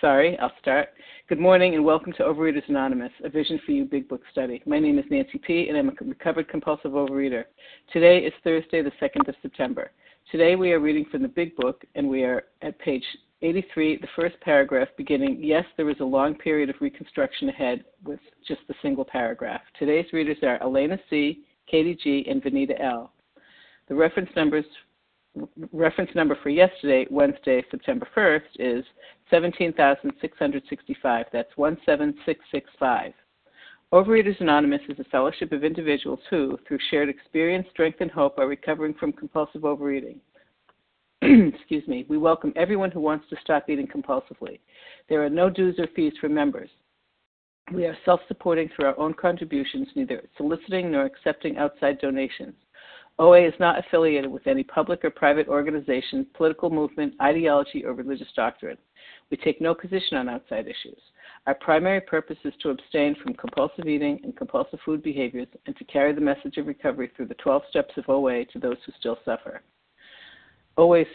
Sorry, I'll start. Good morning and welcome to Overeaters Anonymous, a Vision for You Big Book study. My name is Nancy P., and I'm a recovered compulsive overeater. Today is Thursday, the 2nd of September. Today we are reading from the Big Book, and we are at page 83, the first paragraph, beginning, Yes, there is a long period of reconstruction ahead, with just the single paragraph. Today's readers are Elena C., Katie G., and Vanita L. The reference numbers reference number for yesterday, Wednesday, September 1st, is 17,665. That's 17665. Overeaters Anonymous is a fellowship of individuals who, through shared experience, strength, and hope, are recovering from compulsive overeating. Excuse me. We welcome everyone who wants to stop eating compulsively. There are no dues or fees for members. We are self supporting through our own contributions, neither soliciting nor accepting outside donations. OA is not affiliated with any public or private organization, political movement, ideology, or religious doctrine. We take no position on outside issues. Our primary purpose is to abstain from compulsive eating and compulsive food behaviors and to carry the message of recovery through the 12 steps of OA to those who still suffer. OA's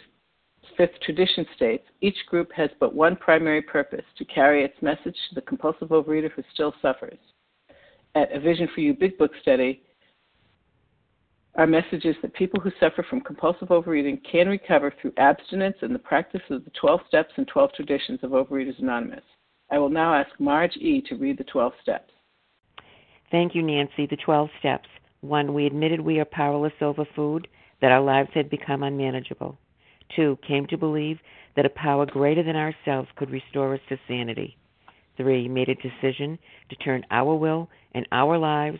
fifth tradition states each group has but one primary purpose to carry its message to the compulsive overeater who still suffers. At A Vision for You Big Book study, our message is that people who suffer from compulsive overeating can recover through abstinence and the practice of the 12 steps and 12 traditions of Overeaters Anonymous. I will now ask Marge E. to read the 12 steps. Thank you, Nancy. The 12 steps. One, we admitted we are powerless over food, that our lives had become unmanageable. Two, came to believe that a power greater than ourselves could restore us to sanity. Three, made a decision to turn our will and our lives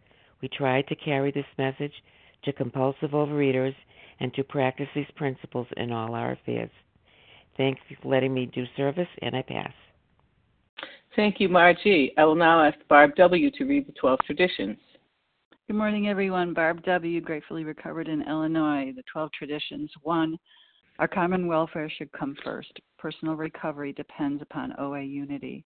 we try to carry this message to compulsive overeaters and to practice these principles in all our affairs. Thank you for letting me do service, and I pass. Thank you, Margie. I will now ask Barb W. to read the 12 traditions. Good morning, everyone. Barb W., gratefully recovered in Illinois. The 12 traditions. One, our common welfare should come first. Personal recovery depends upon OA unity.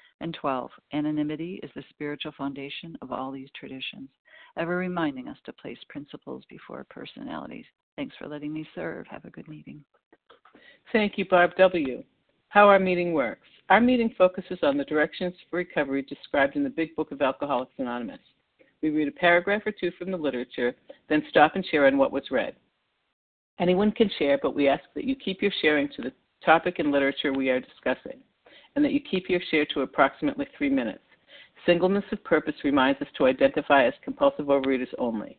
And 12, anonymity is the spiritual foundation of all these traditions, ever reminding us to place principles before personalities. Thanks for letting me serve. Have a good meeting. Thank you, Barb W. How our meeting works. Our meeting focuses on the directions for recovery described in the Big Book of Alcoholics Anonymous. We read a paragraph or two from the literature, then stop and share on what was read. Anyone can share, but we ask that you keep your sharing to the topic and literature we are discussing, and that you keep your share to approximately three minutes. Singleness of purpose reminds us to identify as compulsive overeaters only.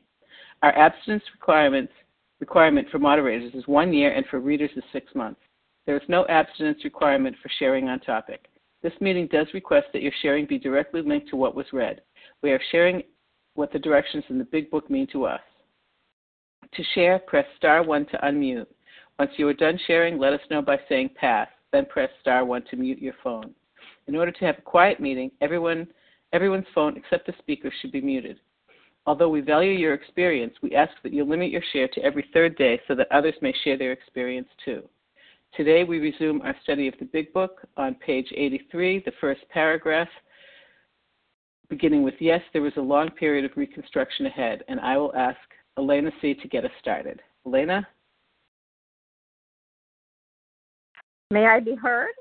Our abstinence requirements requirement for moderators is one year and for readers is six months. There is no abstinence requirement for sharing on topic. This meeting does request that your sharing be directly linked to what was read. We are sharing what the directions in the Big Book mean to us. To share, press star 1 to unmute. Once you are done sharing, let us know by saying pass, then press star 1 to mute your phone. In order to have a quiet meeting, everyone, everyone's phone except the speaker should be muted. Although we value your experience, we ask that you limit your share to every third day so that others may share their experience too. Today we resume our study of the Big Book on page 83, the first paragraph, beginning with Yes, there was a long period of reconstruction ahead, and I will ask Elena C. to get us started. Elena? May I be heard?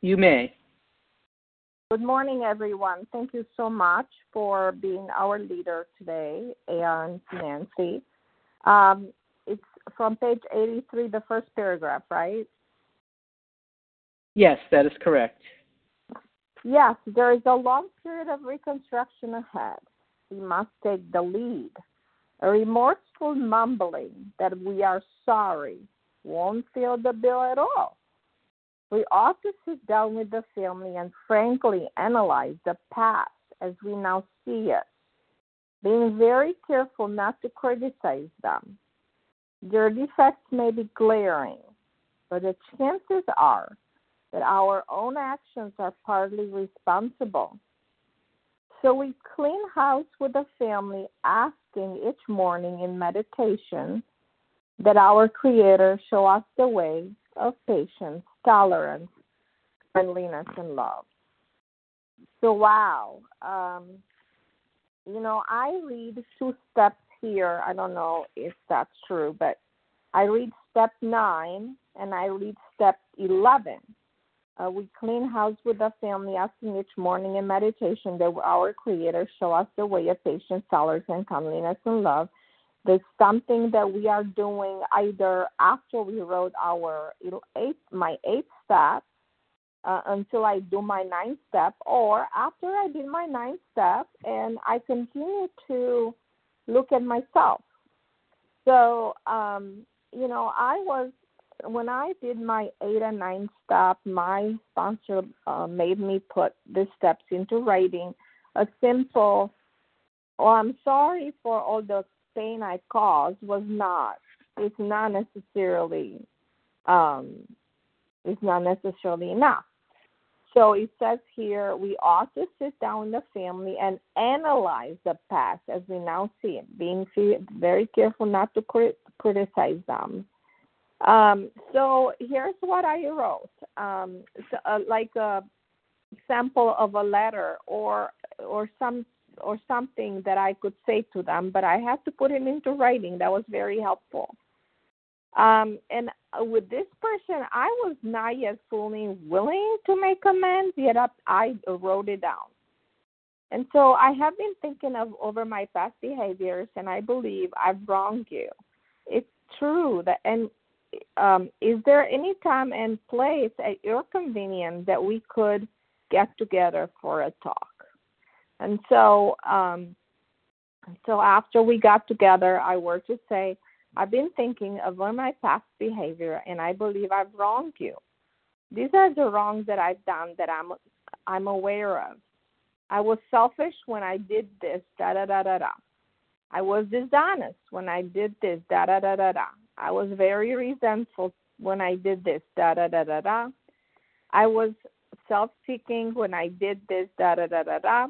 You may. Good morning, everyone. Thank you so much for being our leader today, and Nancy. Um, it's from page 83, the first paragraph, right? Yes, that is correct. Yes, there is a long period of reconstruction ahead. We must take the lead. A remorseful mumbling that we are sorry won't fill the bill at all. We to sit down with the family and frankly analyze the past as we now see it, being very careful not to criticize them. Their defects may be glaring, but the chances are that our own actions are partly responsible. So we clean house with the family, asking each morning in meditation that our Creator show us the way of patience, tolerance, friendliness, and love. So, wow. Um, you know, I read two steps here. I don't know if that's true, but I read step nine and I read step 11. Uh, we clean house with the family, asking each morning in meditation that our Creator show us the way of patience, tolerance, and kindliness and love there's something that we are doing either after we wrote our eight, my eighth step uh, until I do my ninth step, or after I did my ninth step and I continue to look at myself. So, um, you know, I was when I did my eight and nine step, my sponsor uh, made me put the steps into writing. A simple, oh, I'm sorry for all the pain I caused was not it's not necessarily um it's not necessarily enough. So it says here we ought to sit down in the family and analyze the past as we now see it, being very careful not to crit- criticize them. Um, so here's what I wrote, um, so, uh, like a sample of a letter or or some or something that I could say to them, but I had to put it into writing. That was very helpful. Um, and with this person, I was not yet fully willing to make amends, yet I wrote it down. And so I have been thinking of over my past behaviors, and I believe I've wronged you. It's true that, and um, is there any time and place at your convenience that we could get together for a talk? And so, um, so after we got together, I were to say, I've been thinking all my past behavior, and I believe I've wronged you. These are the wrongs that I've done that I'm I'm aware of. I was selfish when I did this, da da da da da. I was dishonest when I did this, da da da da da. I was very resentful when I did this, da da da da da. I was self-seeking when I did this, da da da da da.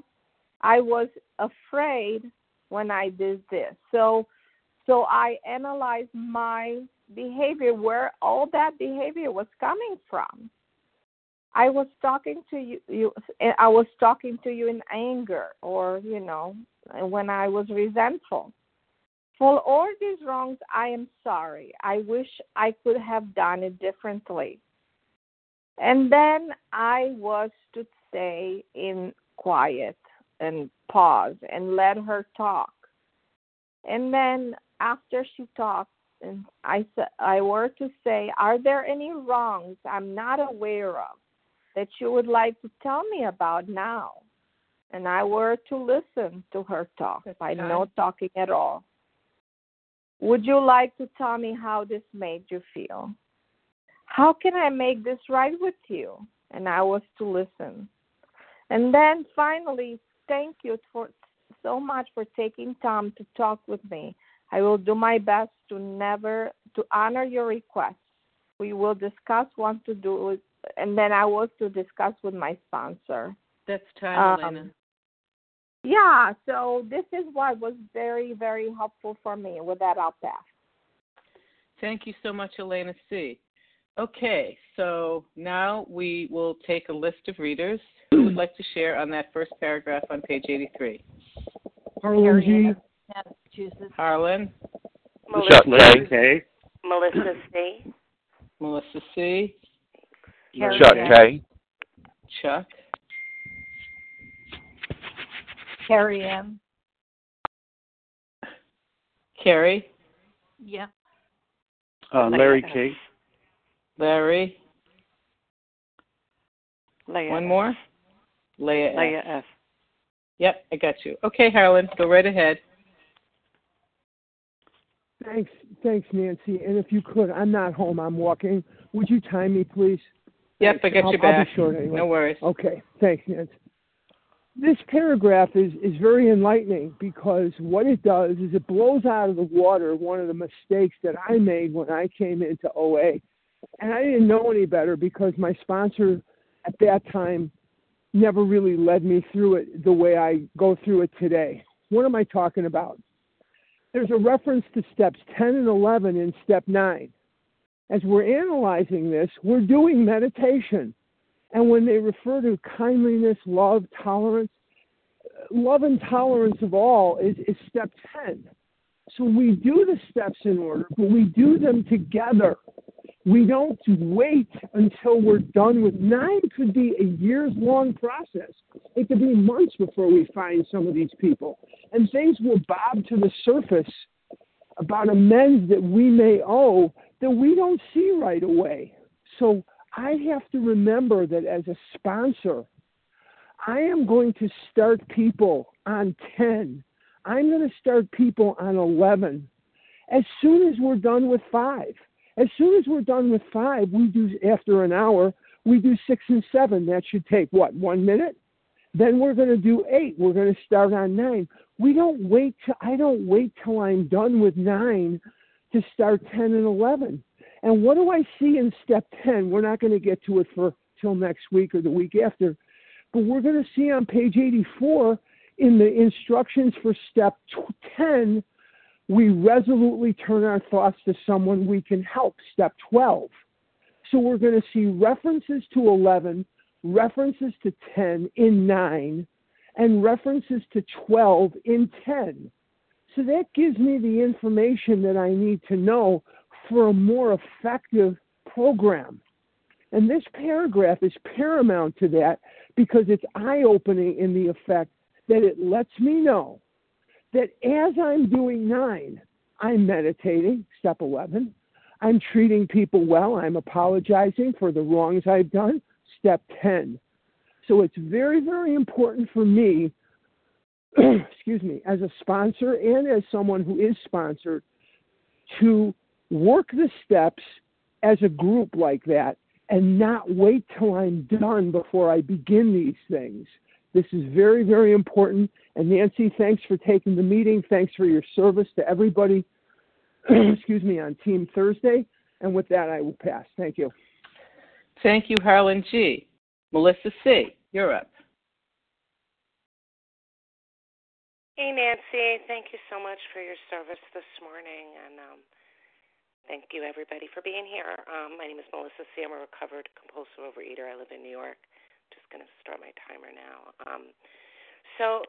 I was afraid when I did this. So so I analyzed my behavior where all that behavior was coming from. I was talking to you, you I was talking to you in anger or, you know, when I was resentful. For all these wrongs, I am sorry. I wish I could have done it differently. And then I was to stay in quiet and pause and let her talk. And then after she talked, and I said, I were to say, are there any wrongs I'm not aware of that you would like to tell me about now? And I were to listen to her talk That's by kind. no talking at all. Would you like to tell me how this made you feel? How can I make this right with you? And I was to listen. And then finally, thank you for so much for taking time to talk with me. I will do my best to never to honor your request. We will discuss what to do, with, and then I was to discuss with my sponsor. That's time, Um, Elena. Yeah, so this is what was very, very helpful for me. With that, I'll pass. Thank you so much, Elena C. Okay, so now we will take a list of readers who would like to share on that first paragraph on page 83. Harlan G. Massachusetts. Harlan, Chuck Melissa, K. Melissa C. Melissa C., Chuck M. K. Chuck, Carrie M. Carrie, Yeah. Uh, Larry K. Larry, Leah. one more? Leah F. F. Yep, I got you. Okay, Harlan, go right ahead. Thanks, thanks, Nancy. And if you could, I'm not home. I'm walking. Would you time me, please? Yep, I got I'll, you I'll be short anyway. No worries. Okay, thanks, Nancy. This paragraph is, is very enlightening because what it does is it blows out of the water one of the mistakes that I made when I came into OA. And I didn't know any better because my sponsor at that time never really led me through it the way I go through it today. What am I talking about? There's a reference to steps 10 and 11 in step 9. As we're analyzing this, we're doing meditation. And when they refer to kindliness, love, tolerance, love and tolerance of all is, is step 10. So we do the steps in order, but we do them together. We don't wait until we're done with nine could be a years long process. It could be months before we find some of these people. And things will bob to the surface about amends that we may owe that we don't see right away. So I have to remember that as a sponsor, I am going to start people on 10. I'm going to start people on 11 as soon as we're done with five. As soon as we're done with five, we do, after an hour, we do six and seven. That should take what, one minute? Then we're going to do eight. We're going to start on nine. We don't wait till, I don't wait till I'm done with nine to start 10 and 11. And what do I see in step 10? We're not going to get to it for till next week or the week after, but we're going to see on page 84 in the instructions for step 10, we resolutely turn our thoughts to someone we can help. Step 12. So we're going to see references to 11, references to 10 in 9, and references to 12 in 10. So that gives me the information that I need to know for a more effective program. And this paragraph is paramount to that because it's eye opening in the effect that it lets me know that as I'm doing nine, I'm meditating, step 11. I'm treating people well. I'm apologizing for the wrongs I've done, step 10. So it's very, very important for me, excuse me, as a sponsor and as someone who is sponsored, to work the steps as a group like that and not wait till I'm done before I begin these things. This is very, very important. And Nancy, thanks for taking the meeting. Thanks for your service to everybody, excuse me, on Team Thursday. And with that, I will pass. Thank you. Thank you, Harlan G. Melissa C., you're up. Hey, Nancy. Thank you so much for your service this morning, and um, thank you everybody for being here. Um, my name is Melissa C. I'm a recovered compulsive overeater. I live in New York. Just going to start my timer now. Um, so,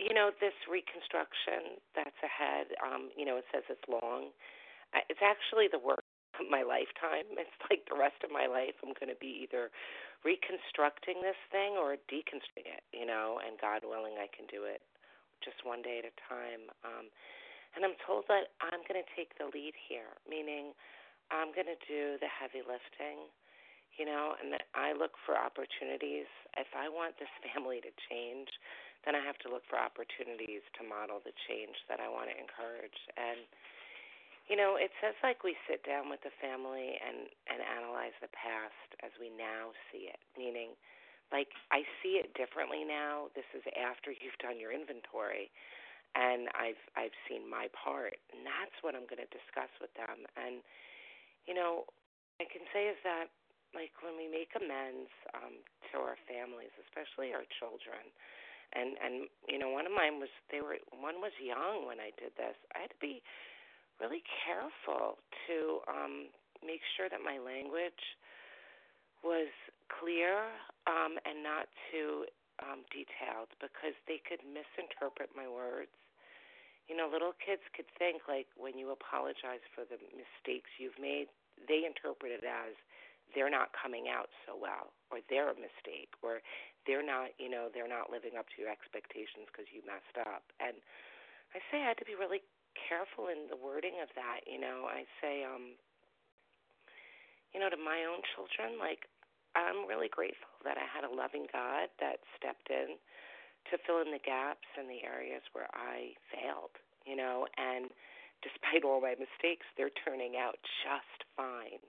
you know, this reconstruction that's ahead. Um, you know, it says it's long. It's actually the work of my lifetime. It's like the rest of my life I'm going to be either reconstructing this thing or deconstructing it, you know, and God willing I can do it just one day at a time. Um and I'm told that I'm going to take the lead here, meaning I'm going to do the heavy lifting, you know, and that I look for opportunities. If I want this family to change, then I have to look for opportunities to model the change that I want to encourage. And you know, it says like we sit down with the family and and analyze the past as we now see it, meaning like I see it differently now. This is after you've done your inventory and I've I've seen my part, and that's what I'm going to discuss with them. And you know, I can say is that like when we make amends um, to our families, especially our children, and and you know, one of mine was they were one was young when I did this. I had to be really careful to um, make sure that my language was clear um, and not too um, detailed because they could misinterpret my words. You know, little kids could think like when you apologize for the mistakes you've made, they interpret it as they're not coming out so well, or they're a mistake, or they're not, you know, they're not living up to your expectations because you messed up. And I say I had to be really careful in the wording of that. You know, I say, um, you know, to my own children, like I'm really grateful that I had a loving God that stepped in to fill in the gaps in the areas where I failed. You know, and despite all my mistakes, they're turning out just fine.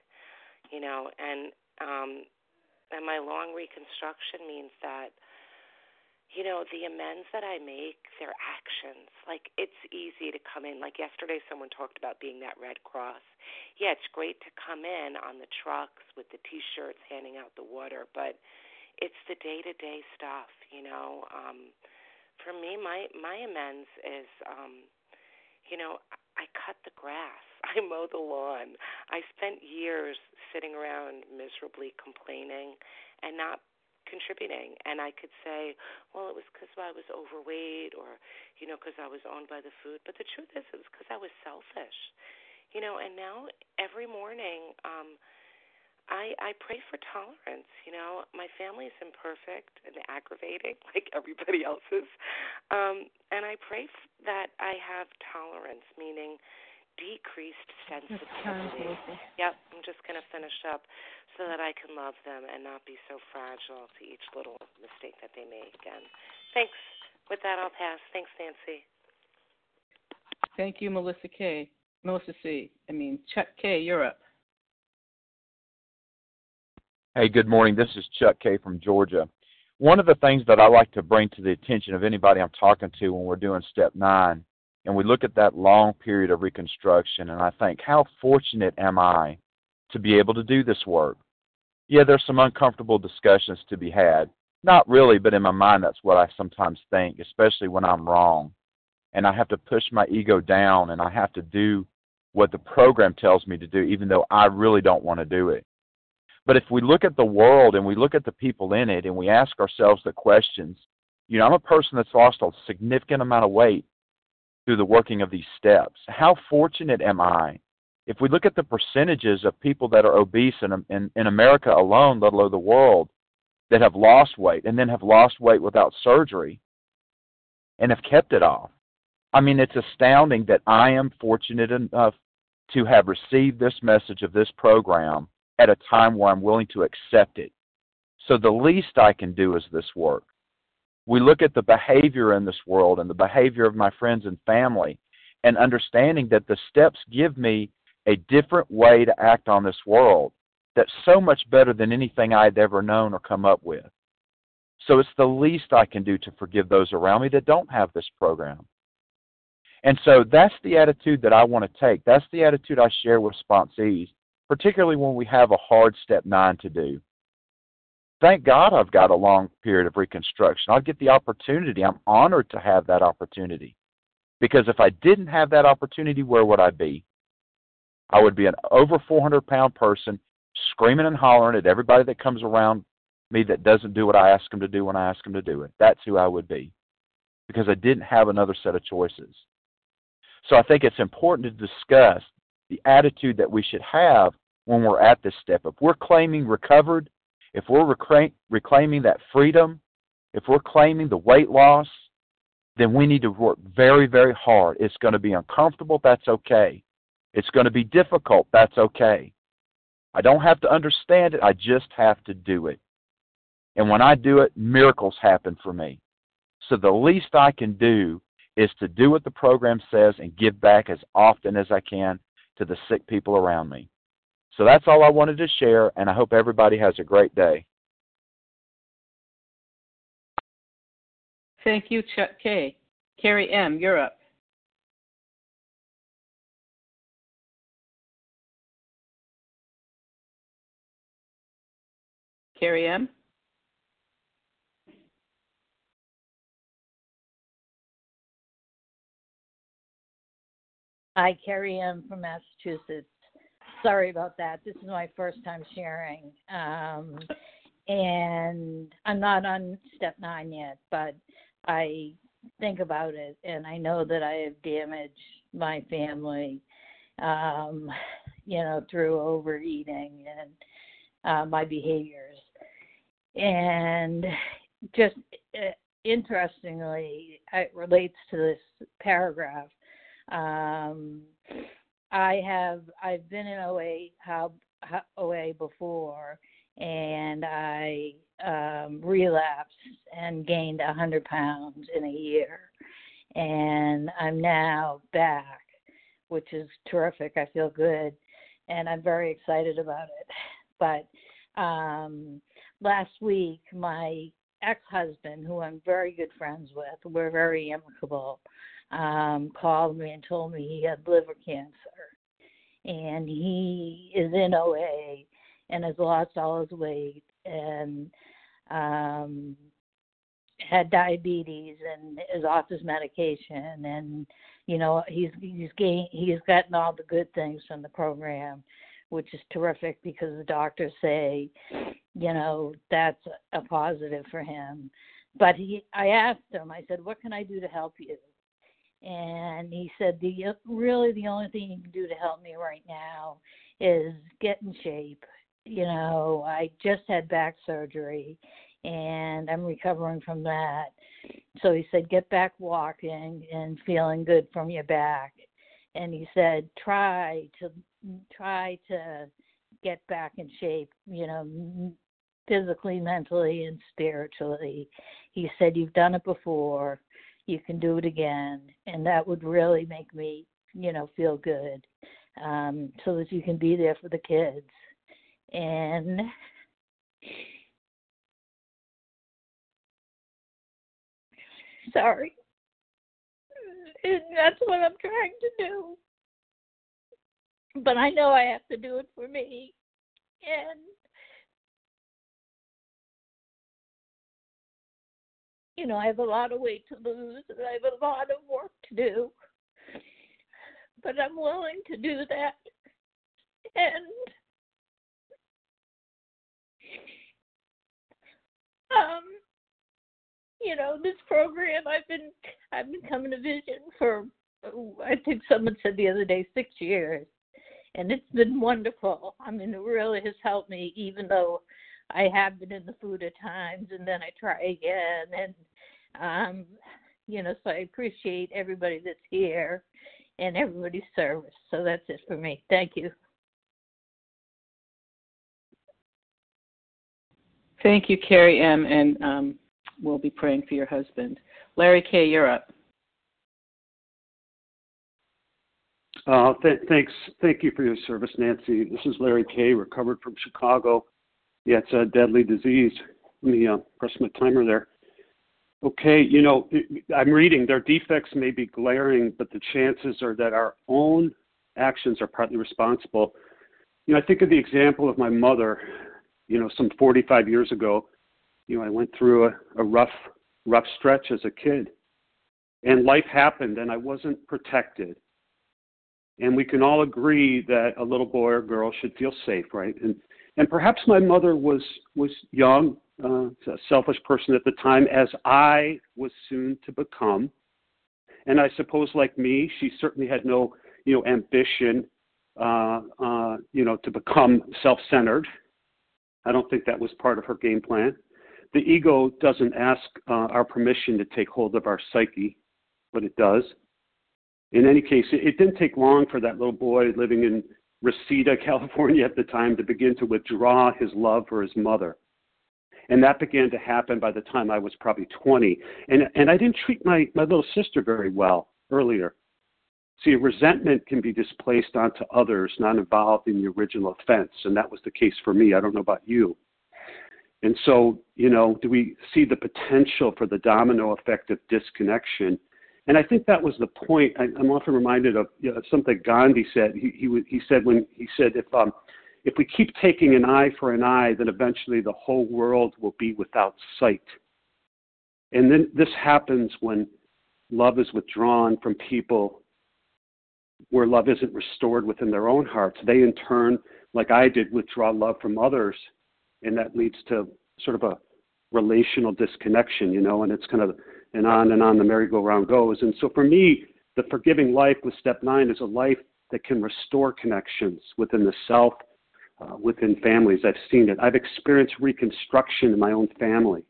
You know, and um, and my long reconstruction means that you know, the amends that I make, they're actions. Like it's easy to come in. Like yesterday someone talked about being that Red Cross. Yeah, it's great to come in on the trucks with the t-shirts handing out the water, but it's the day-to-day stuff, you know. Um for me my my amends is um you know, I cut the grass. I mow the lawn. I spent years sitting around miserably complaining and not contributing and I could say, well, it was because I was overweight or, you know, because I was owned by the food. But the truth is, it was because I was selfish, you know. And now every morning, um, I I pray for tolerance. You know, my family is imperfect and aggravating, like everybody else's, um, and I pray that I have tolerance, meaning decreased sensitivity. Yep, I'm just going to finish up so that I can love them and not be so fragile to each little mistake that they make. And thanks. With that, I'll pass. Thanks, Nancy. Thank you, Melissa K. Melissa C. I mean, Chuck K. You're up. Hey, good morning. This is Chuck K. from Georgia. One of the things that I like to bring to the attention of anybody I'm talking to when we're doing step nine and we look at that long period of reconstruction, and I think, how fortunate am I to be able to do this work? Yeah, there's some uncomfortable discussions to be had. Not really, but in my mind, that's what I sometimes think, especially when I'm wrong. And I have to push my ego down and I have to do what the program tells me to do, even though I really don't want to do it. But if we look at the world and we look at the people in it and we ask ourselves the questions, you know, I'm a person that's lost a significant amount of weight through the working of these steps. How fortunate am I? If we look at the percentages of people that are obese in, in, in America alone, let alone the world, that have lost weight and then have lost weight without surgery and have kept it off. I mean, it's astounding that I am fortunate enough to have received this message of this program at a time where I'm willing to accept it. So the least I can do is this work we look at the behavior in this world and the behavior of my friends and family and understanding that the steps give me a different way to act on this world that's so much better than anything I'd ever known or come up with. So it's the least I can do to forgive those around me that don't have this program. And so that's the attitude that I want to take. That's the attitude I share with sponsees, particularly when we have a hard step nine to do thank God I've got a long period of reconstruction. I'll get the opportunity. I'm honored to have that opportunity. Because if I didn't have that opportunity, where would I be? I would be an over 400 pound person screaming and hollering at everybody that comes around me that doesn't do what I ask them to do when I ask them to do it. That's who I would be because I didn't have another set of choices. So I think it's important to discuss the attitude that we should have when we're at this step. If we're claiming recovered, if we're reclaiming that freedom, if we're claiming the weight loss, then we need to work very, very hard. It's going to be uncomfortable. That's okay. It's going to be difficult. That's okay. I don't have to understand it. I just have to do it. And when I do it, miracles happen for me. So the least I can do is to do what the program says and give back as often as I can to the sick people around me. So that's all I wanted to share, and I hope everybody has a great day. Thank you, Chuck K. Carrie M., you're up. Carrie M. Hi, Carrie M. from Massachusetts. Sorry about that. This is my first time sharing. Um, and I'm not on step nine yet, but I think about it and I know that I have damaged my family, um, you know, through overeating and uh, my behaviors. And just uh, interestingly, it relates to this paragraph um, I have I've been in OA OA before, and I um, relapsed and gained a hundred pounds in a year, and I'm now back, which is terrific. I feel good, and I'm very excited about it. But um, last week, my ex-husband, who I'm very good friends with, we're very amicable um, called me and told me he had liver cancer. And he is in OA and has lost all his weight and um, had diabetes and is off his medication and you know he's he's gain he's gotten all the good things from the program which is terrific because the doctors say you know that's a positive for him. But he i asked him i said what can i do to help you and he said the uh, really the only thing you can do to help me right now is get in shape. You know i just had back surgery and i'm recovering from that. So he said get back walking and feeling good from your back. And he said try to try to get back in shape you know physically mentally and spiritually. He said you've done it before you can do it again and that would really make me you know feel good um so that you can be there for the kids. And sorry. And that's what i'm trying to do. But i know i have to do it for me. And you know, I have a lot of weight to lose and I have a lot of work to do. But I'm willing to do that. And um you know, this program I've been I've been coming to Vision for I think someone said the other day six years. And it's been wonderful. I mean, it really has helped me, even though I have been in the food at times, and then I try again, and um, you know, so I appreciate everybody that's here and everybody's service. So that's it for me. Thank you. Thank you, Carrie M. And um, we'll be praying for your husband. Larry K., you're up. Uh, th- thanks. Thank you for your service, Nancy. This is Larry K., recovered from Chicago. Yeah, it's a deadly disease. Let me uh, press my timer there. Okay, you know, I'm reading their defects may be glaring, but the chances are that our own actions are partly responsible. You know, I think of the example of my mother, you know, some 45 years ago. You know, I went through a, a rough, rough stretch as a kid, and life happened, and I wasn't protected. And we can all agree that a little boy or girl should feel safe, right? And and perhaps my mother was was young uh, a selfish person at the time, as I was soon to become. And I suppose, like me, she certainly had no, you know, ambition uh, uh, you know, to become self-centered. I don't think that was part of her game plan. The ego doesn't ask uh, our permission to take hold of our psyche, but it does. In any case, it, it didn't take long for that little boy living in Reseda, California at the time to begin to withdraw his love for his mother. And that began to happen by the time I was probably 20. And, and I didn't treat my, my little sister very well earlier. See, resentment can be displaced onto others not involved in the original offense. And that was the case for me. I don't know about you. And so, you know, do we see the potential for the domino effect of disconnection? And I think that was the point. I, am often reminded of you know, something Gandhi said. He, he, he said when he said, if, um, if we keep taking an eye for an eye, then eventually the whole world will be without sight. And then this happens when love is withdrawn from people where love isn't restored within their own hearts. They, in turn, like I did, withdraw love from others and that leads to sort of a relational disconnection, you know, and it's kind of and on and on the merry-go-round goes. And so for me, the forgiving life with step nine is a life that can restore connections within the self, uh, within families. I've seen it. I've experienced reconstruction in my own family.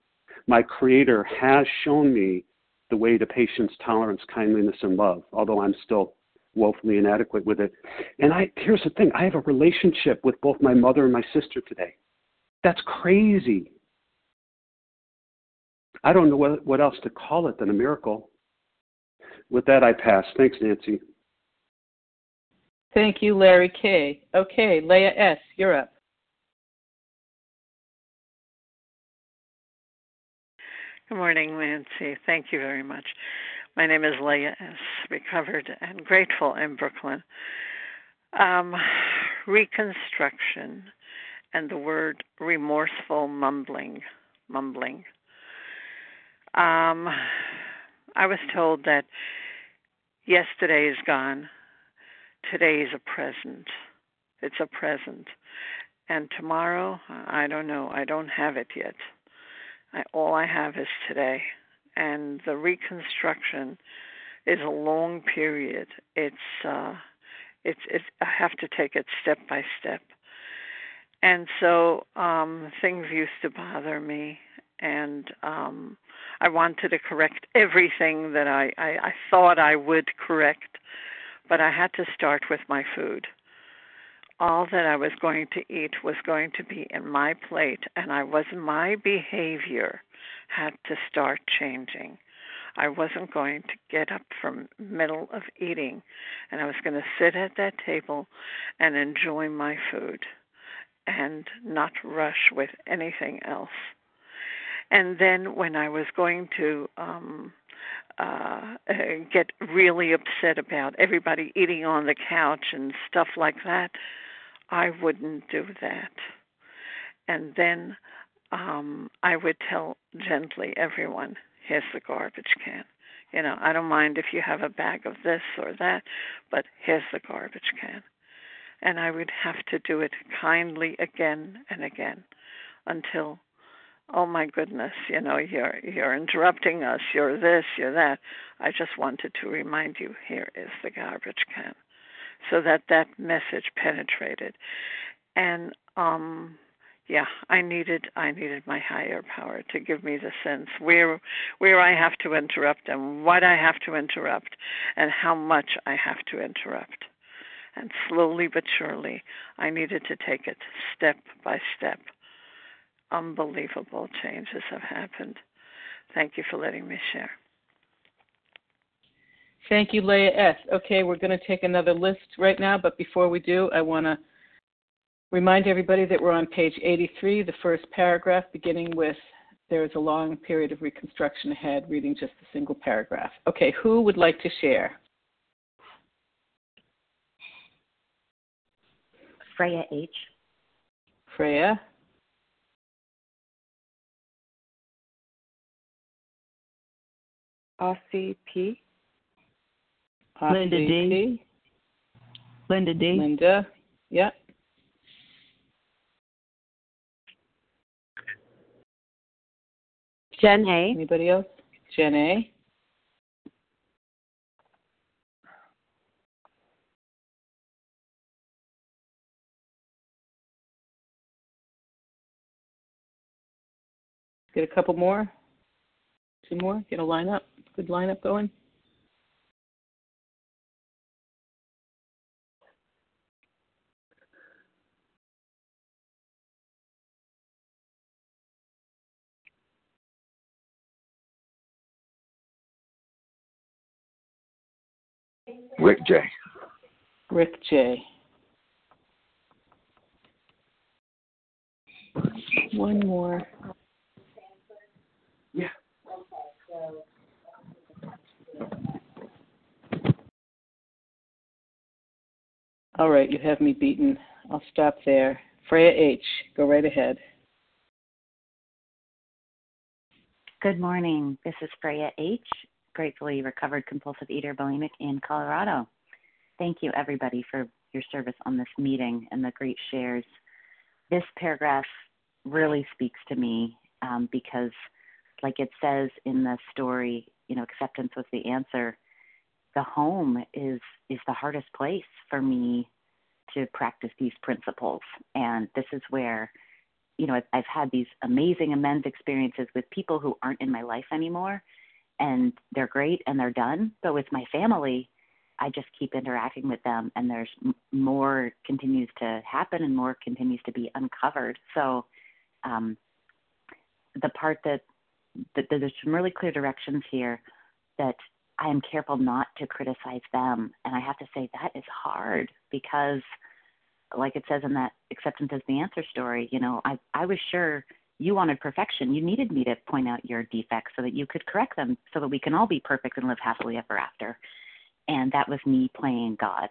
My Creator has shown me the way to patience, tolerance, kindliness, and love, although I'm still woefully inadequate with it. And I here's the thing I have a relationship with both my mother and my sister today. That's crazy. I don't know what, what else to call it than a miracle. With that, I pass. Thanks, Nancy. Thank you, Larry K. Okay, Leah S., you're up. Good morning, Nancy. Thank you very much. My name is Leah S., recovered and grateful in Brooklyn. Um, reconstruction and the word remorseful mumbling, mumbling. Um, I was told that yesterday is gone, today is a present. It's a present. And tomorrow, I don't know. I don't have it yet. I, all I have is today. And the reconstruction is a long period. It's uh, it's it's. I have to take it step by step and so um things used to bother me and um I wanted to correct everything that I, I, I thought I would correct, but I had to start with my food. All that I was going to eat was going to be in my plate, and I was my behavior had to start changing. I wasn't going to get up from middle of eating, and I was going to sit at that table and enjoy my food and not rush with anything else. And then when I was going to um uh, uh get really upset about everybody eating on the couch and stuff like that, I wouldn't do that. And then um I would tell gently everyone, here's the garbage can. You know, I don't mind if you have a bag of this or that, but here's the garbage can and I would have to do it kindly again and again until oh my goodness you know you're you're interrupting us you're this you're that. I just wanted to remind you here is the garbage can. So that that message penetrated. And um yeah i needed i needed my higher power to give me the sense where where i have to interrupt and what i have to interrupt and how much i have to interrupt. And slowly but surely, I needed to take it step by step. Unbelievable changes have happened. Thank you for letting me share. Thank you, Leah S. Okay, we're going to take another list right now, but before we do, I want to remind everybody that we're on page 83, the first paragraph, beginning with there is a long period of reconstruction ahead, reading just a single paragraph. Okay, who would like to share? Freya H. Freya. RCP. Linda D. Linda D. Linda, yep. Jen A. Anybody else? Jen A. Get a couple more. Two more. Get a line up. Good lineup going. Rick J. Rick J. One more. Yeah. All right, you have me beaten. I'll stop there. Freya H., go right ahead. Good morning. This is Freya H., gratefully recovered compulsive eater bulimic in Colorado. Thank you, everybody, for your service on this meeting and the great shares. This paragraph really speaks to me um, because, like it says in the story, you know, acceptance was the answer. The home is is the hardest place for me to practice these principles, and this is where, you know, I've, I've had these amazing amends experiences with people who aren't in my life anymore, and they're great and they're done. But with my family, I just keep interacting with them, and there's more continues to happen and more continues to be uncovered. So, um, the part that, that there's some really clear directions here that I am careful not to criticize them, and I have to say that is hard because, like it says in that acceptance is the answer story, you know, I I was sure you wanted perfection. You needed me to point out your defects so that you could correct them so that we can all be perfect and live happily ever after. And that was me playing God.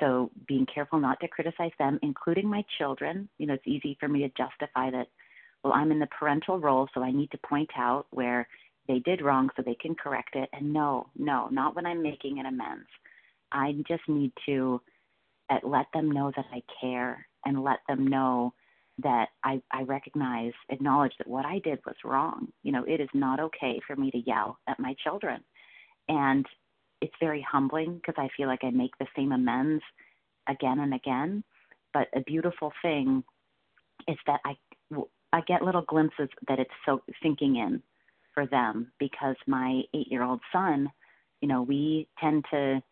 So being careful not to criticize them, including my children. You know, it's easy for me to justify that, well, I'm in the parental role, so I need to point out where they did wrong so they can correct it. And no, no, not when I'm making an amends. I just need to uh, let them know that I care and let them know that I, I recognize, acknowledge that what I did was wrong. You know, it is not okay for me to yell at my children. And it's very humbling because I feel like I make the same amends again and again. But a beautiful thing is that I, I get little glimpses that it's so sinking in for them because my eight year old son, you know, we tend to,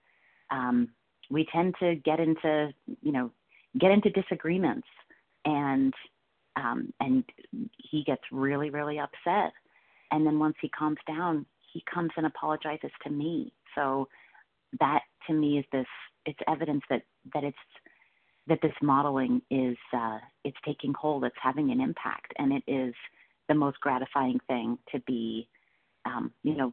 um, we tend to get into, you know, get into disagreements and um, and he gets really really upset. And then once he calms down he comes and apologizes to me. So that to me is this it's evidence that that it's that this modeling is uh, it's taking hold it's having an impact and it is the most gratifying thing to be um, you know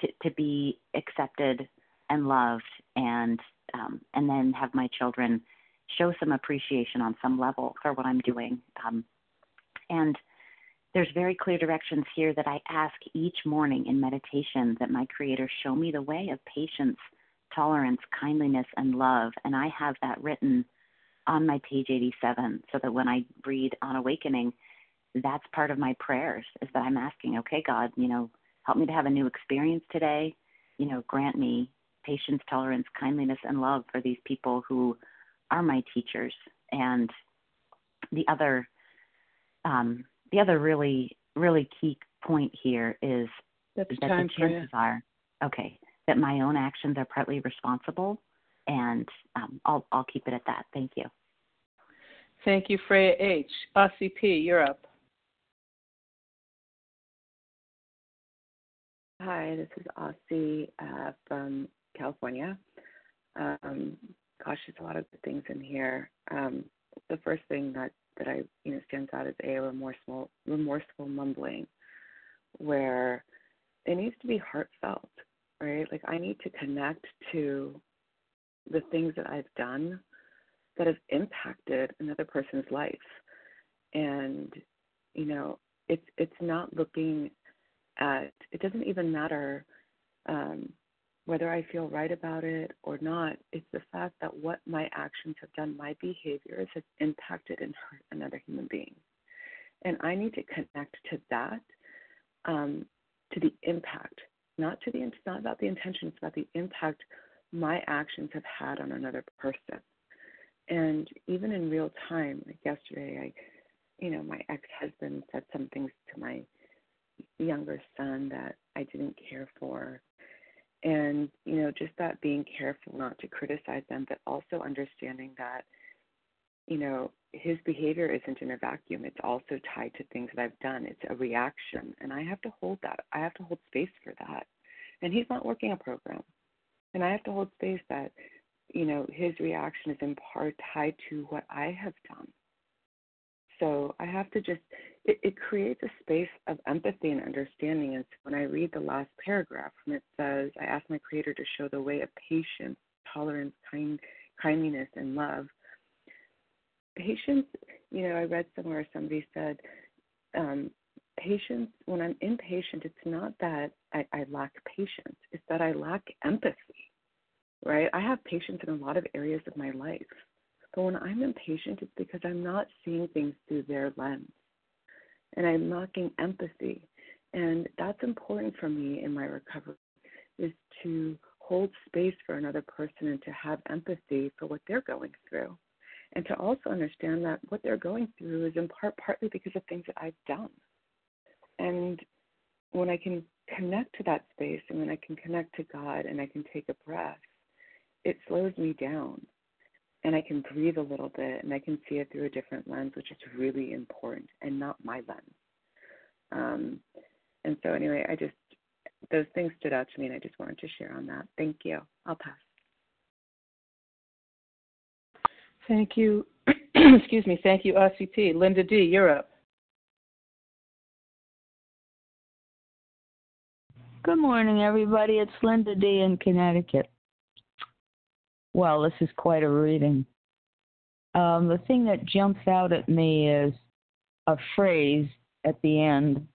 to, to be accepted and loved and um, and then have my children show some appreciation on some level for what I'm doing. Um, and there's very clear directions here that I ask each morning in meditation that my Creator show me the way of patience, tolerance, kindliness, and love. And I have that written on my page 87 so that when I read on awakening, that's part of my prayers is that I'm asking, okay, God, you know, help me to have a new experience today. You know, grant me patience, tolerance, kindliness, and love for these people who are my teachers. And the other, um, the other really, really key point here is That's that the chances are, okay, that my own actions are partly responsible, and um, I'll I'll keep it at that. Thank you. Thank you, Freya H. Aussie P., you're up. Hi, this is Aussie uh, from California. Um, gosh, there's a lot of good things in here. Um, the first thing that that I you know stands out is a remorseful remorseful mumbling, where it needs to be heartfelt, right? Like I need to connect to the things that I've done that have impacted another person's life, and you know it's it's not looking at it doesn't even matter um, whether I feel right about it or not, it's the fact that what my actions have done, my behaviors have impacted and hurt another human being. And I need to connect to that, um, to the impact, not to the not about the intention, it's about the impact my actions have had on another person. And even in real time, like yesterday, I, you know, my ex-husband said some things to my younger son that I didn't care for. And, you know, just that being careful not to criticize them, but also understanding that, you know, his behavior isn't in a vacuum. It's also tied to things that I've done. It's a reaction. And I have to hold that. I have to hold space for that. And he's not working a program. And I have to hold space that, you know, his reaction is in part tied to what I have done. So I have to just, it, it creates a space of empathy and understanding. And when I read the last paragraph, when it says, I ask my Creator to show the way of patience, tolerance, kind, kindliness, and love. Patience, you know, I read somewhere somebody said, um, patience, when I'm impatient, it's not that I, I lack patience, it's that I lack empathy, right? I have patience in a lot of areas of my life. But when I'm impatient, it's because I'm not seeing things through their lens and I'm lacking empathy. And that's important for me in my recovery is to hold space for another person and to have empathy for what they're going through. And to also understand that what they're going through is in part partly because of things that I've done. And when I can connect to that space and when I can connect to God and I can take a breath, it slows me down and I can breathe a little bit and I can see it through a different lens, which is really important and not my lens. Um, and so, anyway, I just, those things stood out to me and I just wanted to share on that. Thank you. I'll pass. Thank you. Excuse me. Thank you, Aussie P. Linda D., you're up. Good morning, everybody. It's Linda D. in Connecticut. Well, this is quite a reading. Um, the thing that jumps out at me is a phrase at the end.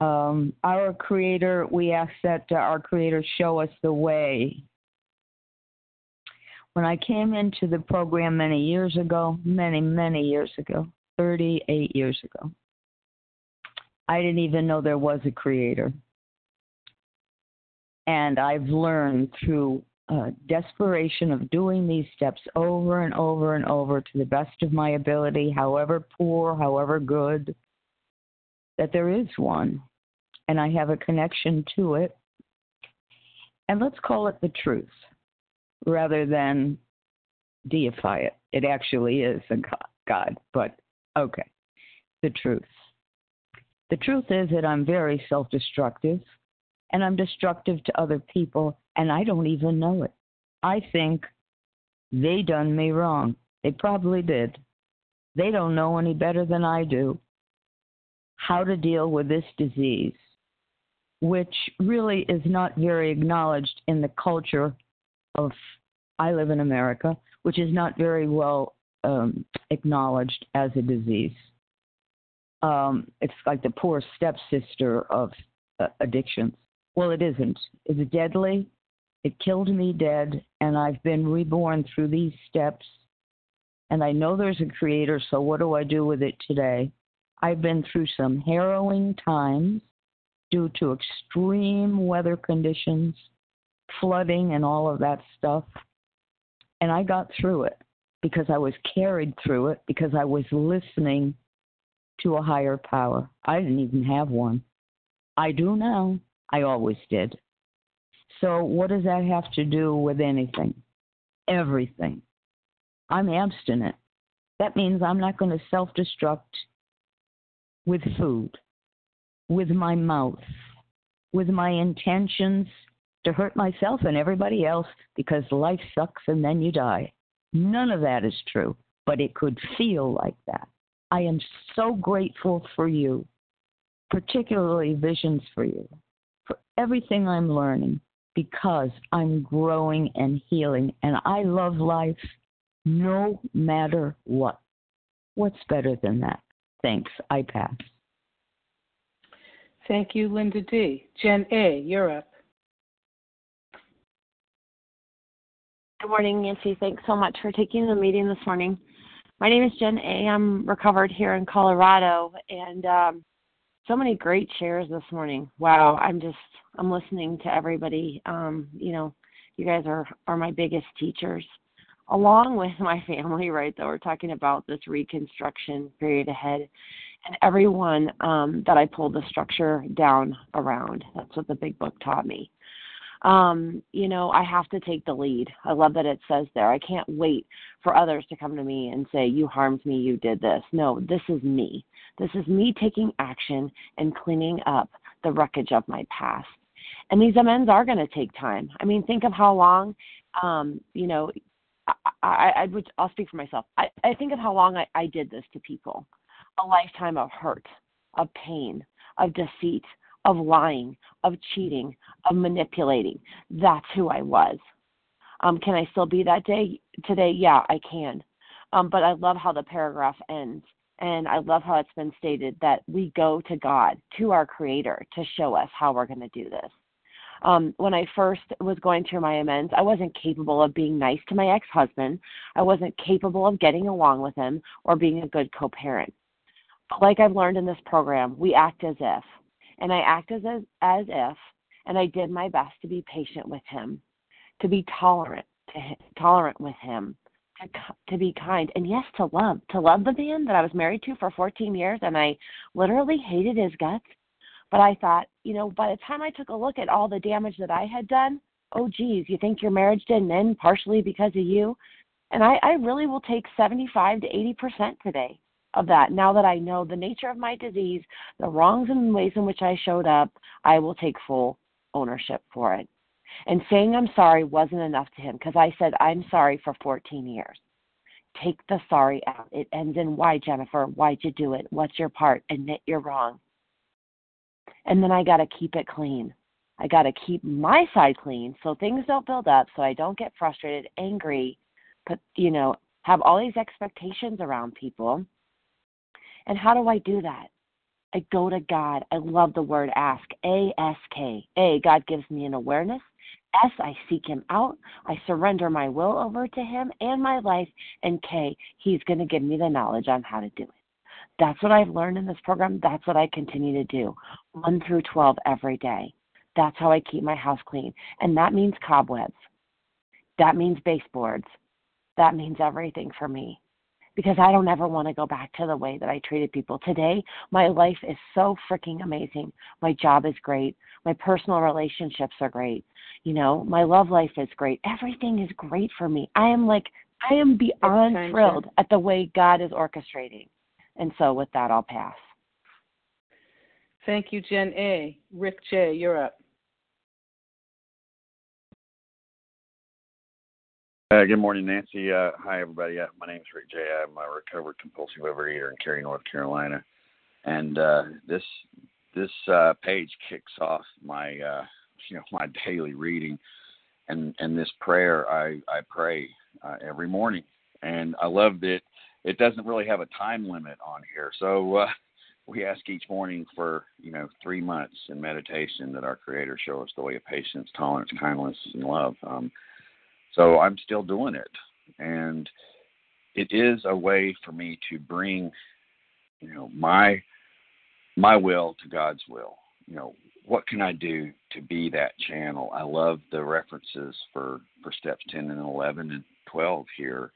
Um, our Creator, we ask that our Creator show us the way. When I came into the program many years ago, many, many years ago, 38 years ago, I didn't even know there was a Creator. And I've learned through uh, desperation of doing these steps over and over and over to the best of my ability, however poor, however good, that there is one. And I have a connection to it. And let's call it the truth rather than deify it. It actually is a God, but okay, the truth. The truth is that I'm very self destructive and I'm destructive to other people, and I don't even know it. I think they done me wrong. They probably did. They don't know any better than I do how to deal with this disease, which really is not very acknowledged in the culture of, I live in America, which is not very well um, acknowledged as a disease. Um, it's like the poor stepsister of uh, addictions. Well, it isn't. It's deadly. It killed me dead, and I've been reborn through these steps. And I know there's a creator, so what do I do with it today? I've been through some harrowing times due to extreme weather conditions, flooding, and all of that stuff. And I got through it because I was carried through it because I was listening to a higher power. I didn't even have one. I do now. I always did. So, what does that have to do with anything? Everything. I'm abstinent. That means I'm not going to self destruct with food, with my mouth, with my intentions to hurt myself and everybody else because life sucks and then you die. None of that is true, but it could feel like that. I am so grateful for you, particularly visions for you for everything I'm learning because I'm growing and healing, and I love life no matter what. What's better than that? Thanks. I pass. Thank you, Linda D. Jen A., you're up. Good morning, Nancy. Thanks so much for taking the meeting this morning. My name is Jen A. I'm recovered here in Colorado, and um, so many great shares this morning. Wow, I'm just I'm listening to everybody. Um, you know, you guys are are my biggest teachers. Along with my family, right? That we're talking about this reconstruction period ahead. and everyone um, that I pulled the structure down around. That's what the big book taught me. Um, you know, I have to take the lead. I love that it says there. I can't wait for others to come to me and say, You harmed me, you did this. No, this is me. This is me taking action and cleaning up the wreckage of my past. And these amends are going to take time. I mean, think of how long, um, you know, I, I, I would, I'll speak for myself. I, I think of how long I, I did this to people a lifetime of hurt, of pain, of deceit, of lying, of cheating, of manipulating. That's who I was. Um, can I still be that day today? Yeah, I can. Um, but I love how the paragraph ends. And I love how it's been stated that we go to God, to our Creator, to show us how we're going to do this. Um, when I first was going through my amends, I wasn't capable of being nice to my ex husband. I wasn't capable of getting along with him or being a good co parent. Like I've learned in this program, we act as if. And I act as, as if, and I did my best to be patient with him, to be tolerant, to tolerant with him, to, to be kind, and yes, to love, to love the man that I was married to for 14 years, and I literally hated his guts. But I thought, you know, by the time I took a look at all the damage that I had done, oh geez, you think your marriage didn't end partially because of you? And I, I really will take 75 to 80 percent today of that. Now that I know the nature of my disease, the wrongs and ways in which I showed up, I will take full ownership for it. And saying I'm sorry wasn't enough to him because I said, I'm sorry for 14 years. Take the sorry out. It ends in why, Jennifer? Why'd you do it? What's your part? Admit you're wrong. And then I got to keep it clean. I got to keep my side clean so things don't build up, so I don't get frustrated, angry, but, you know, have all these expectations around people and how do I do that? I go to God. I love the word ask. A S K. A, God gives me an awareness. S, I seek Him out. I surrender my will over to Him and my life. And K, He's going to give me the knowledge on how to do it. That's what I've learned in this program. That's what I continue to do 1 through 12 every day. That's how I keep my house clean. And that means cobwebs. That means baseboards. That means everything for me because I don't ever want to go back to the way that I treated people. Today, my life is so freaking amazing. My job is great. My personal relationships are great. You know, my love life is great. Everything is great for me. I am like, I am beyond thrilled at the way God is orchestrating. And so, with that, I'll pass. Thank you, Jen A. Rick J., you're up. Good morning, Nancy. Uh, hi, everybody. Uh, my name is Rick J. I'm a recovered compulsive overeater in Cary, North Carolina, and uh, this this uh, page kicks off my uh, you know my daily reading, and and this prayer I I pray uh, every morning, and I love that it doesn't really have a time limit on here. So uh, we ask each morning for you know three months in meditation that our Creator show us the way of patience, tolerance, kindness, and love. Um, so I'm still doing it. And it is a way for me to bring, you know, my my will to God's will. You know, what can I do to be that channel? I love the references for for steps 10 and 11 and 12 here.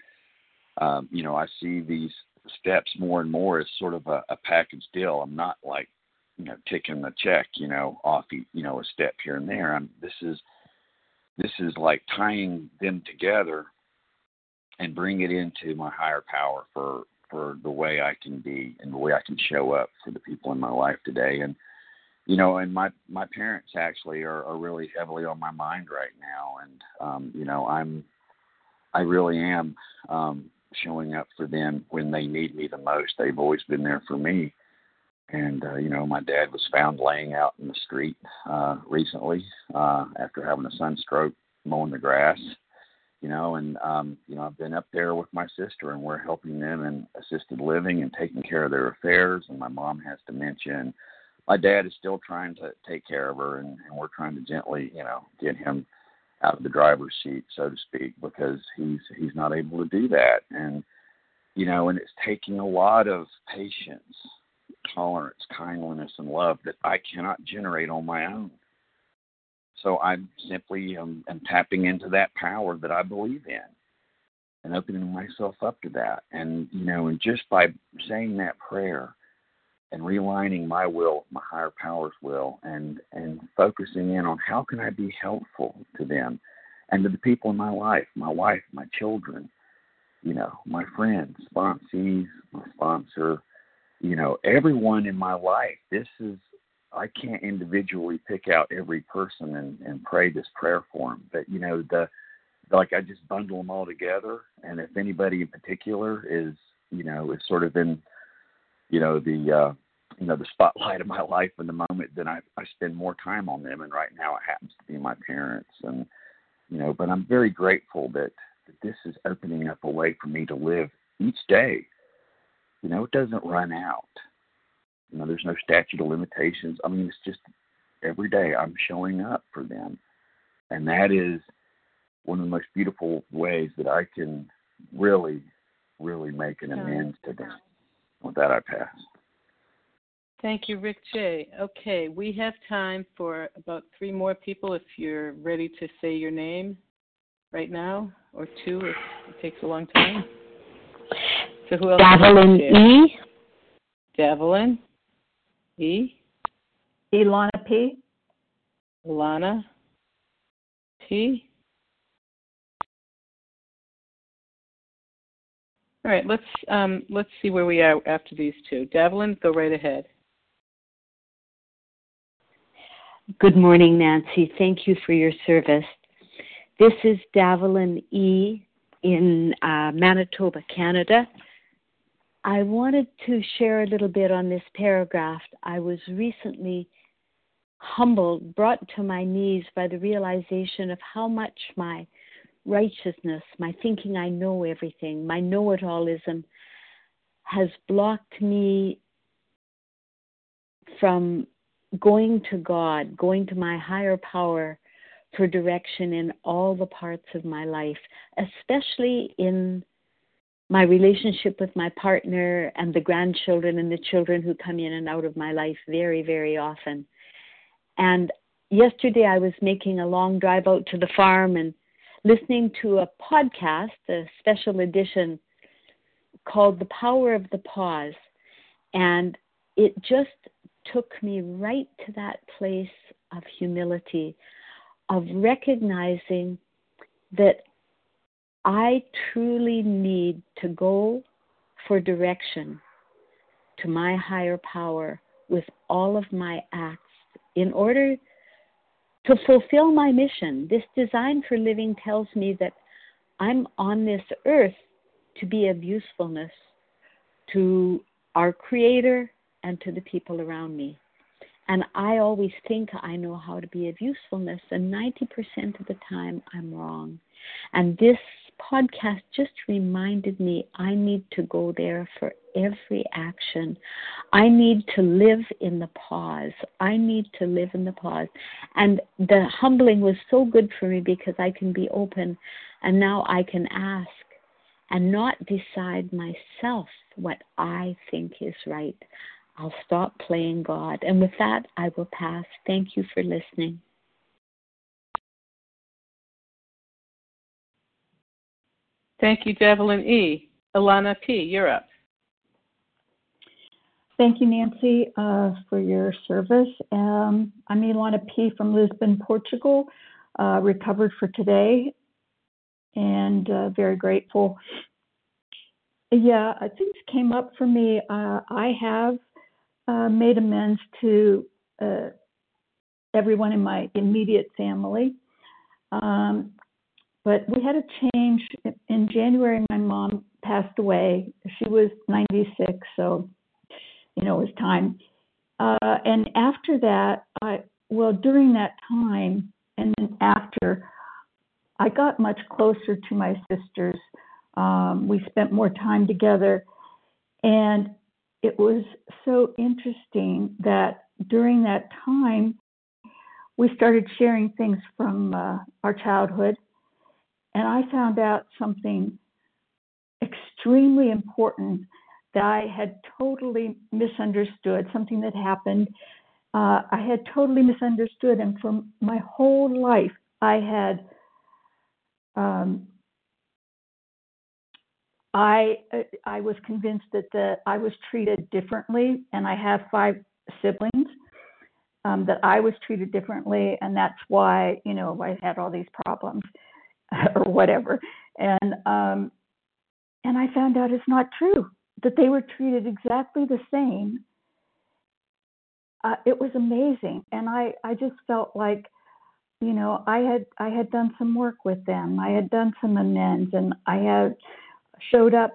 Um, you know, I see these steps more and more as sort of a, a package deal. I'm not like, you know, ticking the check, you know, off, you know, a step here and there. I'm, this is this is like tying them together and bring it into my higher power for for the way I can be and the way I can show up for the people in my life today. And you know, and my my parents actually are, are really heavily on my mind right now. And um, you know, I'm I really am um, showing up for them when they need me the most. They've always been there for me. And uh, you know, my dad was found laying out in the street uh, recently uh, after having a sunstroke mowing the grass. You know, and um, you know, I've been up there with my sister, and we're helping them in assisted living and taking care of their affairs. And my mom has dementia, and my dad is still trying to take care of her, and, and we're trying to gently, you know, get him out of the driver's seat, so to speak, because he's he's not able to do that. And you know, and it's taking a lot of patience tolerance, kindliness, and love that I cannot generate on my own. So I simply um, am tapping into that power that I believe in and opening myself up to that. And, you know, and just by saying that prayer, and realigning my will, my higher power's will, and and focusing in on how can I be helpful to them and to the people in my life, my wife, my children, you know, my friends, sponsees, my sponsor, you know, everyone in my life. This is I can't individually pick out every person and, and pray this prayer for them, but you know the like I just bundle them all together, and if anybody in particular is you know is sort of in you know the uh, you know the spotlight of my life in the moment, then I I spend more time on them. And right now it happens to be my parents, and you know, but I'm very grateful that that this is opening up a way for me to live each day. You know, it doesn't run out. You know, there's no statute of limitations. I mean, it's just every day I'm showing up for them, and that is one of the most beautiful ways that I can really, really make an amends to them. With that, I pass. Thank you, Rick J. Okay, we have time for about three more people if you're ready to say your name right now, or two if it takes a long time. So who else? Davelin E. Davelin E. Ilana P. Ilana P. All right, let's um, let's see where we are after these two. Davelin, go right ahead. Good morning, Nancy. Thank you for your service. This is Davelin E. in uh, Manitoba, Canada. I wanted to share a little bit on this paragraph. I was recently humbled, brought to my knees by the realization of how much my righteousness, my thinking I know everything, my know it allism has blocked me from going to God, going to my higher power for direction in all the parts of my life, especially in my relationship with my partner and the grandchildren and the children who come in and out of my life very, very often. And yesterday I was making a long drive out to the farm and listening to a podcast, a special edition called The Power of the Pause. And it just took me right to that place of humility, of recognizing that I truly need to go for direction to my higher power with all of my acts in order to fulfill my mission. This design for living tells me that I'm on this earth to be of usefulness to our Creator and to the people around me. And I always think I know how to be of usefulness, and 90% of the time I'm wrong. And this podcast just reminded me I need to go there for every action. I need to live in the pause. I need to live in the pause. And the humbling was so good for me because I can be open and now I can ask and not decide myself what I think is right. I'll stop playing God. And with that, I will pass. Thank you for listening. Thank you, Devlin E. Ilana P., you're up. Thank you, Nancy, uh, for your service. Um, I'm Ilana P. from Lisbon, Portugal, uh, recovered for today, and uh, very grateful. Yeah, uh, things came up for me. Uh, I have uh, made amends to everyone in my immediate family. Um, but we had a change in January. My mom passed away. She was 96, so you know it was time. Uh, and after that, I well during that time and then after, I got much closer to my sisters. Um, we spent more time together, and it was so interesting that during that time we started sharing things from uh, our childhood and I found out something extremely important that I had totally misunderstood, something that happened. Uh, I had totally misunderstood, and for my whole life, I had um, I uh, I was convinced that the I was treated differently, and I have five siblings. Um, that I was treated differently, and that's why you know I had all these problems or whatever. And um, and I found out it's not true that they were treated exactly the same. Uh, it was amazing, and I I just felt like you know I had I had done some work with them. I had done some amends, and I had showed up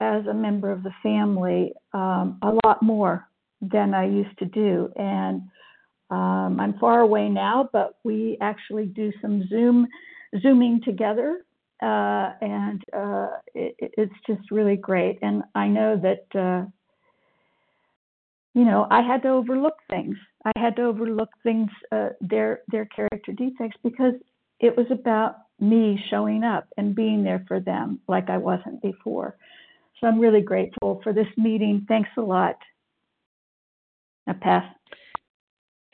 as a member of the family um, a lot more than I used to do. And um, I'm far away now, but we actually do some Zoom zooming together, uh, and uh, it, it's just really great. And I know that uh, you know I had to overlook things. I had to overlook things, uh, their their character defects, because it was about me showing up and being there for them like I wasn't before. So I'm really grateful for this meeting. Thanks a lot. I pass.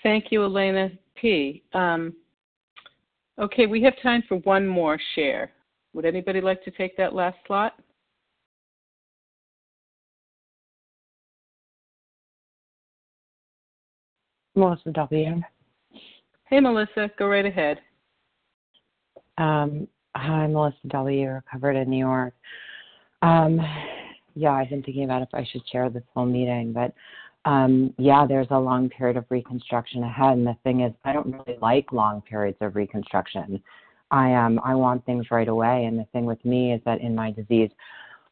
Thank you, Elena P. Um, okay, we have time for one more share. Would anybody like to take that last slot? Melissa W. Hey, Melissa, go right ahead. Um, hi, Melissa W. Recovered in New York. Um, yeah, I've been thinking about if I should share this whole meeting, but um, yeah, there's a long period of reconstruction ahead. And the thing is, I don't really like long periods of reconstruction. I um, I want things right away. And the thing with me is that in my disease,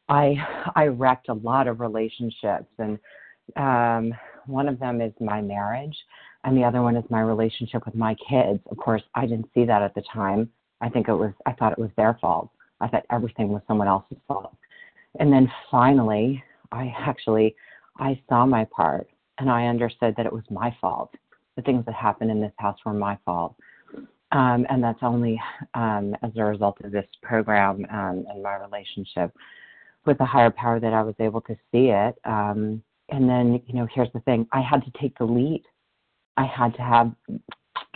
I I wrecked a lot of relationships, and um, one of them is my marriage, and the other one is my relationship with my kids. Of course, I didn't see that at the time. I think it was I thought it was their fault. I thought everything was someone else's fault. And then finally, I actually I saw my part and I understood that it was my fault. The things that happened in this house were my fault. Um, and that's only um, as a result of this program um, and my relationship with the higher power that I was able to see it. Um, and then, you know, here's the thing I had to take the lead. I had to have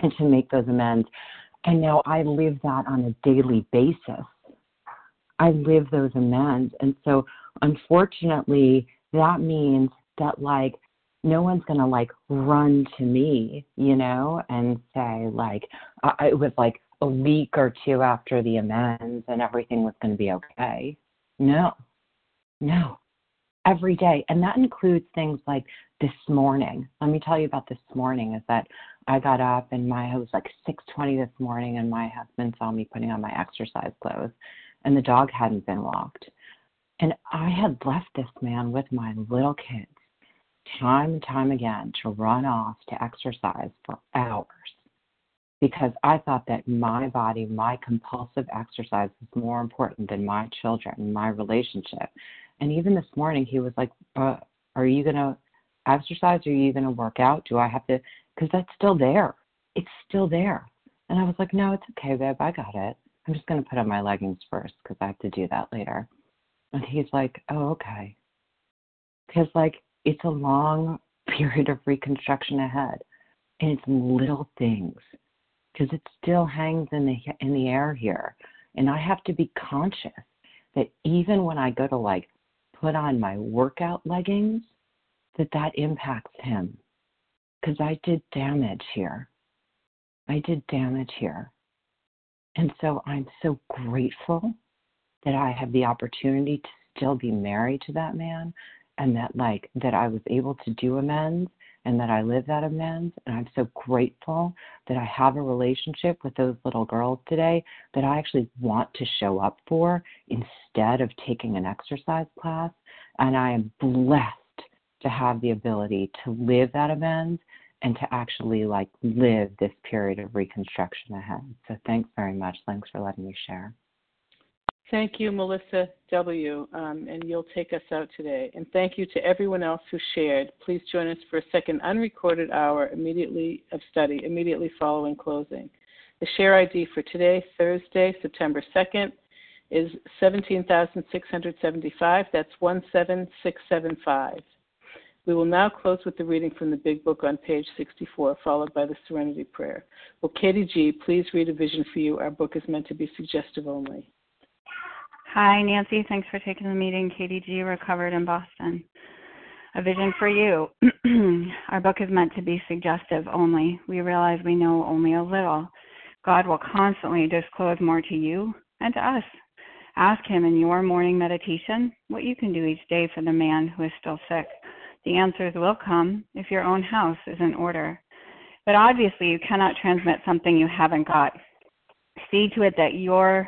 and to make those amends. And now I live that on a daily basis. I live those amends. And so, unfortunately, that means that, like, no one's going to, like, run to me, you know, and say, like, uh, it was like a week or two after the amends and everything was going to be okay. No, no, every day. And that includes things like this morning. Let me tell you about this morning is that I got up and my it was like 6:20 this morning and my husband saw me putting on my exercise clothes and the dog hadn't been walked. And I had left this man with my little kids time and time again to run off to exercise for hours because I thought that my body, my compulsive exercise was more important than my children, my relationship. And even this morning, he was like, uh, Are you going to exercise? Are you going to work out? Do I have to? Because that's still there. It's still there. And I was like, No, it's okay, babe. I got it. I'm just going to put on my leggings first because I have to do that later. And he's like, Oh, okay. Because, like, it's a long period of reconstruction ahead. And it's little things because it still hangs in the in the air here and i have to be conscious that even when i go to like put on my workout leggings that that impacts him because I did damage here. I did damage here. And so I'm so grateful that I have the opportunity to still be married to that man and that like that I was able to do amends and that I live that amends and I'm so grateful that I have a relationship with those little girls today that I actually want to show up for instead of taking an exercise class and I am blessed to have the ability to live that amends and to actually like live this period of reconstruction ahead. So thanks very much. Thanks for letting me share. Thank you, Melissa W. Um, and you'll take us out today. And thank you to everyone else who shared. Please join us for a second unrecorded hour immediately of study, immediately following closing. The share ID for today, Thursday, September 2nd, is 17,675. That's 17675. We will now close with the reading from the Big Book on page 64, followed by the Serenity Prayer. Will Katie G. please read a vision for you? Our book is meant to be suggestive only. Hi, Nancy. Thanks for taking the meeting. Katie G recovered in Boston. A vision for you. Our book is meant to be suggestive only. We realize we know only a little. God will constantly disclose more to you and to us. Ask Him in your morning meditation what you can do each day for the man who is still sick. The answers will come if your own house is in order. But obviously, you cannot transmit something you haven't got. See to it that your